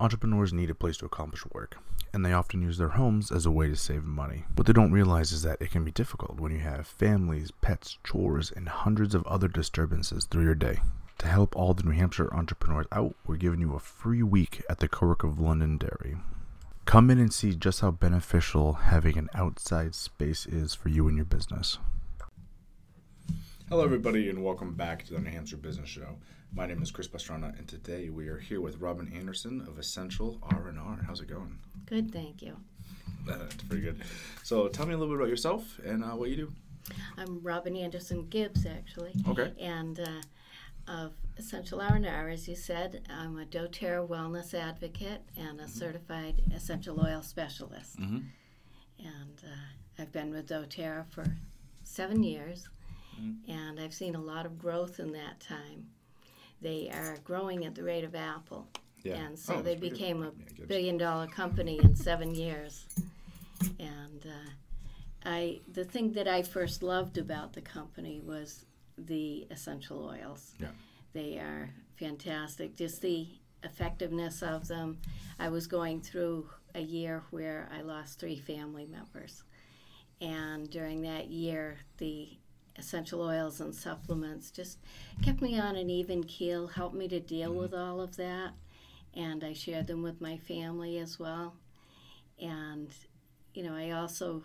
Entrepreneurs need a place to accomplish work, and they often use their homes as a way to save money. What they don't realize is that it can be difficult when you have families, pets, chores, and hundreds of other disturbances through your day. To help all the New Hampshire entrepreneurs out, we're giving you a free week at the co-work of Londonderry. Come in and see just how beneficial having an outside space is for you and your business. Hello, everybody, and welcome back to the New Hampshire Business Show. My name is Chris Pastrana, and today we are here with Robin Anderson of Essential R&R. How's it going? Good, thank you. That's pretty good. So, tell me a little bit about yourself and uh, what you do. I'm Robin Anderson Gibbs, actually. Okay. And uh, of Essential R&R, as you said, I'm a doTERRA wellness advocate and a certified essential oil specialist. Mm-hmm. And uh, I've been with doTERRA for seven years, and I've seen a lot of growth in that time. They are growing at the rate of Apple. Yeah. And so Oh, they became a Yeah, billion dollar company in seven years. And uh, I, the thing that I first loved about the company was the essential oils. Yeah. They are fantastic. Just the effectiveness of them. I was going through a year where I lost three family members. And during that year, the essential oils and supplements just kept me on an even keel, helped me to deal mm-hmm. with all of that. And I shared them with my family as well. And, you know, I also,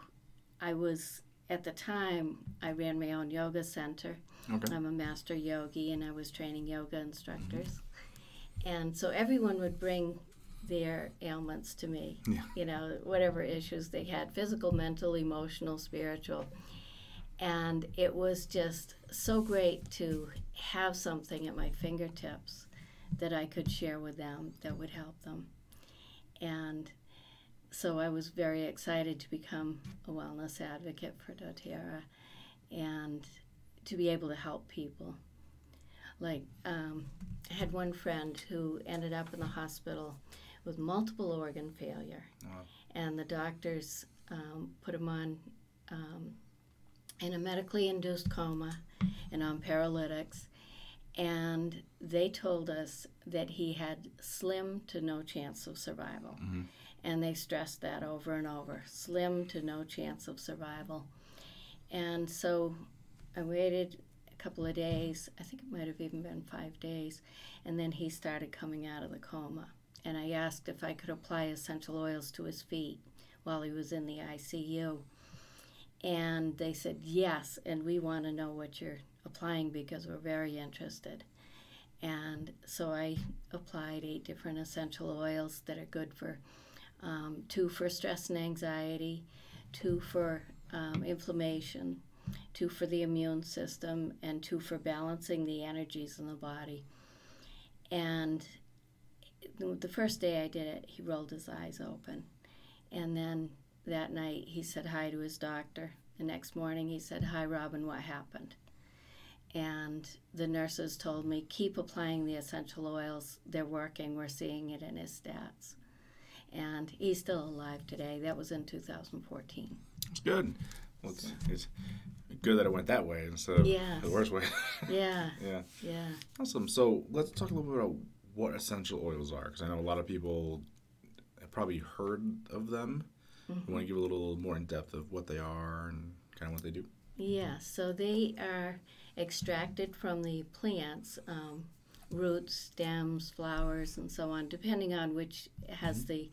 I was, at the time, I ran my own yoga center. Okay. I'm a master yogi and I was training yoga instructors. Mm-hmm. And so everyone would bring their ailments to me. Yeah. You know, whatever issues they had physical, mental, emotional, spiritual. And it was just so great to have something at my fingertips that I could share with them that would help them. And so I was very excited to become a wellness advocate for doTERRA and to be able to help people. Like, um, I had one friend who ended up in the hospital with multiple organ failure, and the doctors um, put him on um, in a medically induced coma and on paralytics. And they told us that he had slim to no chance of survival. Mhm. And they stressed that over and over slim to no chance of survival. And so I waited a couple of days, I think it might have even been five days, and then he started coming out of the coma. And I asked if I could apply essential oils to his feet while he was in the ICU. And they said, yes, and we want to know what you're applying because we're very interested. And so I applied eight different essential oils that are good for um, two for stress and anxiety, two for um, inflammation, two for the immune system, and two for balancing the energies in the body. And the first day I did it, he rolled his eyes open. And then that night, he said hi to his doctor. The next morning, he said, Hi, Robin, what happened? And the nurses told me, Keep applying the essential oils. They're working. We're seeing it in his stats. And he's still alive today. That was in 2014. It's good. Well, it's, it's good that it went that way instead of Yes. the worst way. Yeah, yeah. yeah. Awesome. So let's talk a little bit about what essential oils are, because I know a lot of people have probably heard of them. You want to give a little more in depth of what they are and kind of what they do. Yeah, so they are extracted from the plants, um, roots, stems, flowers, and so on, depending on which has the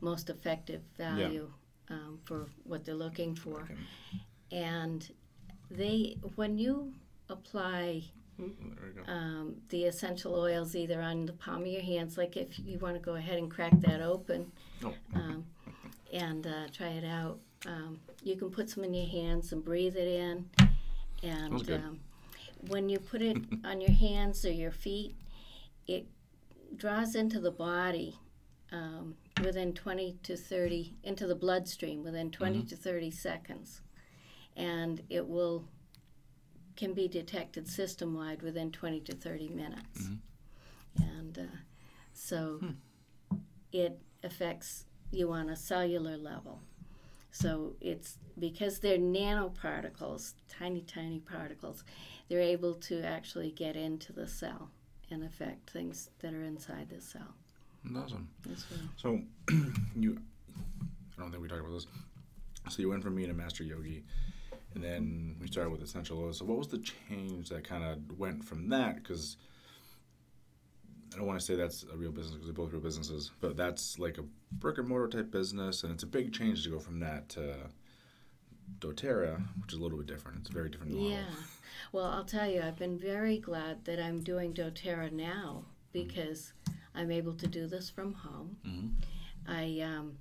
most effective value um, for what they're looking for. Okay. And they, when you apply Ooh, there we go. um, the essential oils either on the palm of your hands, like if you want to go ahead and crack that open Oh. um, and uh, try it out, um, you can put some in your hands and breathe it in. And um, when you put it on your hands or your feet, it draws into the body um, within 20 to 30, into the bloodstream within 20 to 30 seconds. And it will can be detected system wide within 20 to 30 minutes. And uh, so it affects you on a cellular level. So it's because they're nanoparticles, tiny, tiny particles, they're able to actually get into the cell and affect things that are inside the cell. Awesome. So you, I don't think we talked about this. So you went from being a master yogi, and then we started with essential oils. So what was the change that kind of went from that? Because I don't want to say that's a real business because they're both real businesses, but that's like a brick and mortar type business, and it's a big change to go from that to DoTerra, which is a little bit different. It's a very different model. Yeah. Well, I'll tell you, I've been very glad that I'm doing doTERRA now because I'm able to do this from home. Mhm. I um,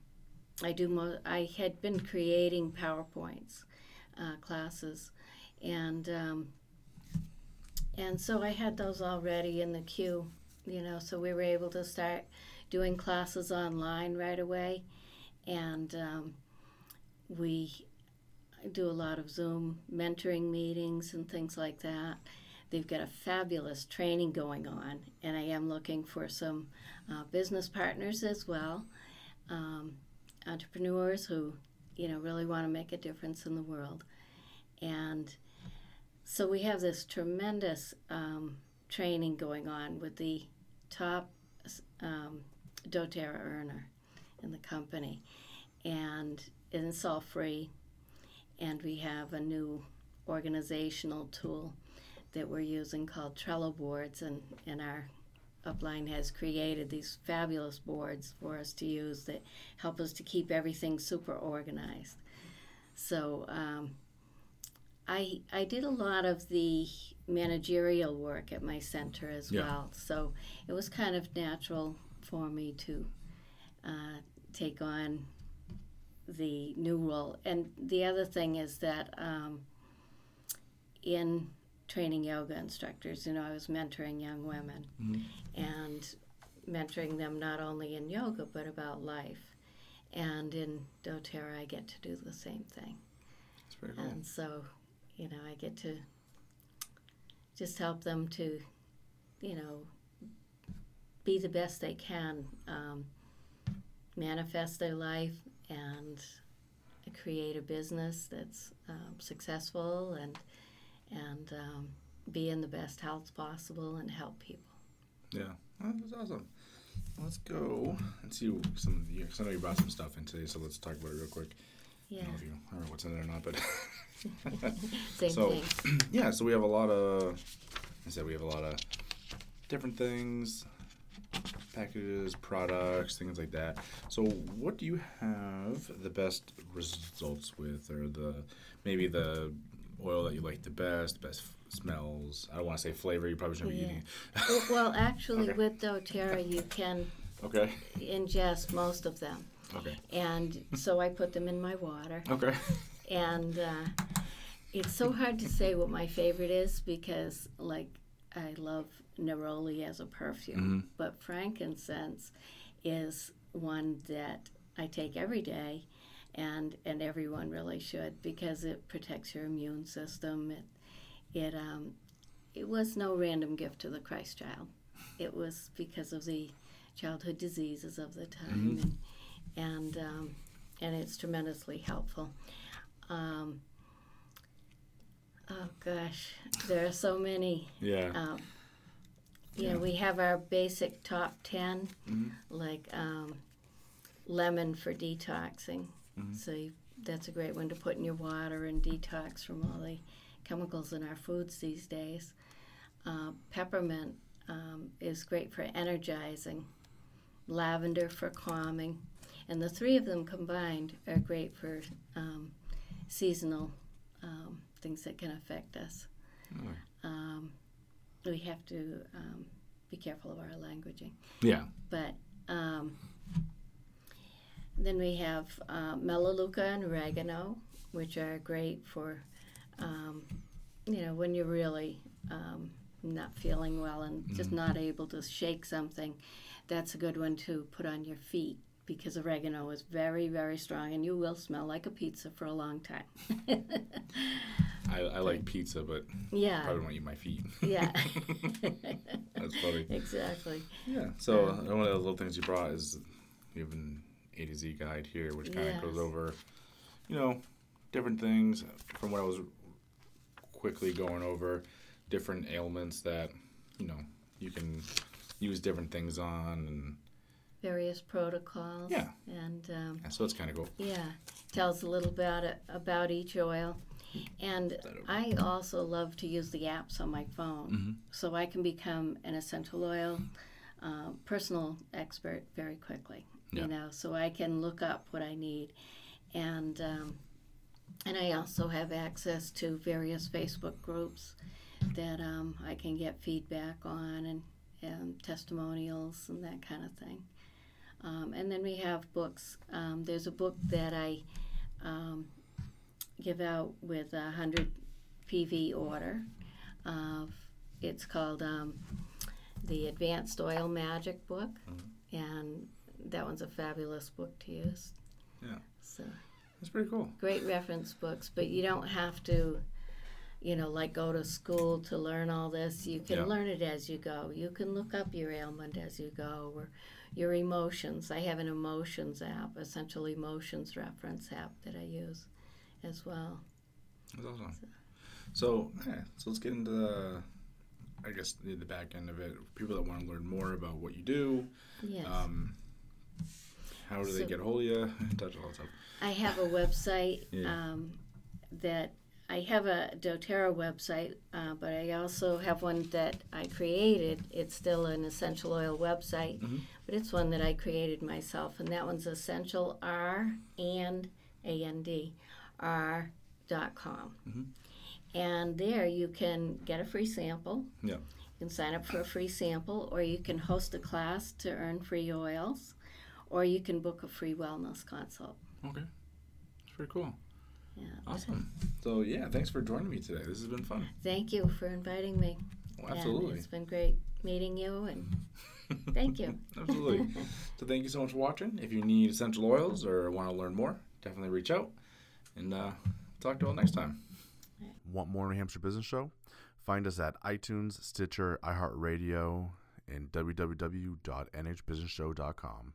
I do. Mo- I had been creating powerpoints uh, classes, and um, and so I had those already in the queue. You know, so we were able to start doing classes online right away, and um, we do a lot of Zoom mentoring meetings and things like that. They've got a fabulous training going on, and I am looking for some uh, business partners as well, um, entrepreneurs who, you know, really want to make a difference in the world. And so we have this tremendous um, training going on with the top um, doTERRA earner in the company, and it's all free. And we have a new organizational tool that we're using called Trello boards, and, and our upline has created these fabulous boards for us to use that help us to keep everything super organized. So um, I I did a lot of the managerial work at my center as Yeah. well, so it was kind of natural for me to uh, take on the new role. And the other thing is that um, in training yoga instructors, you know, I was mentoring young women Mhm. and mentoring them not only in yoga but about life. And in doTERRA, I get to do the same thing. It's very cool. And so, you know, I get to just help them to, you know, be the best they can, um, manifest their life, and create a business that's um, successful and and um, be in the best health possible and help people. Yeah, oh, that's awesome. Let's go and see some of the. I know you brought some stuff in today, so let's talk about it real quick. I Yeah, don't know if you I don't know what's in there or not, but same so- thing. yeah. So we have a lot of. I said we have a lot of different things, packages, products, things like that. So what do you have the best results with, or the maybe the oil that you like the best, best f- smells? I don't want to say flavor. You probably shouldn't Yeah. be eating. Well- well, actually, Okay. with doTERRA, you can Okay. ingest most of them. Okay. And so I put them in my water. Okay. And uh, it's so hard to say what my favorite is because, like, I love neroli as a perfume, Mhm. but frankincense is one that I take every day, and and everyone really should because it protects your immune system. It it um it was no random gift to the Christ child. It was because of the childhood diseases of the time, and and um, and it's tremendously helpful. Um, oh gosh, there are so many. Yeah. Um, you Yeah. know, we have our basic top 10, Mhm. like um, lemon for detoxing. Mhm. So you, that's a great one to put in your water and detox from all the chemicals in our foods these days. Uh, peppermint um, is great for energizing, lavender for calming, and the three of them combined are great for um, seasonal um, things that can affect us. Um, we have to um, be careful of our languaging. Yeah. But um, then we have uh, melaleuca and oregano, which are great for, um, you know, when you're really um, not feeling well and just not able to shake something. That's a good one to put on your feet because oregano is very, very strong and you will smell like a pizza for a long time. I, I like pizza, but yeah, probably won't eat my feet. yeah. That's funny. exactly. Yeah. So uh, one of the little things you brought is you have an A to Z guide here, which kind of goes over, you know, different things from what I was quickly going over, different ailments that you know you can use different things on, and various protocols. Yeah. And um, Yeah, so it's kind of cool. yeah, tells a little about it, about each oil. And. I also love to use the apps on my phone, Mm-hmm. so I can become an essential oil uh, personal expert very quickly. Yeah. You know, so I can look up what I need, and um, and I also have access to various Facebook groups that um, I can get feedback on and, and testimonials and that kind of thing. Um, and then we have books. Um, there's a book that I um, give out with a 100 PV order. Of, it's called um, the Advanced Oil Magic book, and that one's a fabulous book to use. Yeah. So That's pretty cool. great reference books, but you don't have to, you know, like go to school to learn all this. You can Yeah. learn it as you go. You can look up your ailment as you go, or your emotions. I have an emotions app, essential emotions reference app that I use as well. That's awesome. So, yeah, so let's get into the, I guess, the, the back end of it. People that want to learn more about what you do, Yes. um, how do they get a hold of you? Touch all that stuff. I have a website Yeah. um, that I have a doTERRA website, uh, but I also have one that I created. It's still an essential oil website, Mhm. but it's one that I created myself, and that one's essential R and A N D R dot com. Mhm. And there you can get a free sample. Yeah. You can sign up for a free sample, or you can host a class to earn free oils, or you can book a free wellness consult. Okay. That's pretty cool. Yeah. Awesome. So, yeah, thanks for joining me today. This has been fun. Thank you for inviting me. Well, And absolutely. it's been great meeting you, and thank you. Absolutely. so thank you so much for watching. If you need essential oils or want to learn more, definitely reach out. And uh, talk to you all next time. Want more New Hampshire Business Show? Find us at iTunes, Stitcher, iHeartRadio, and www.nhbusinessshow.com.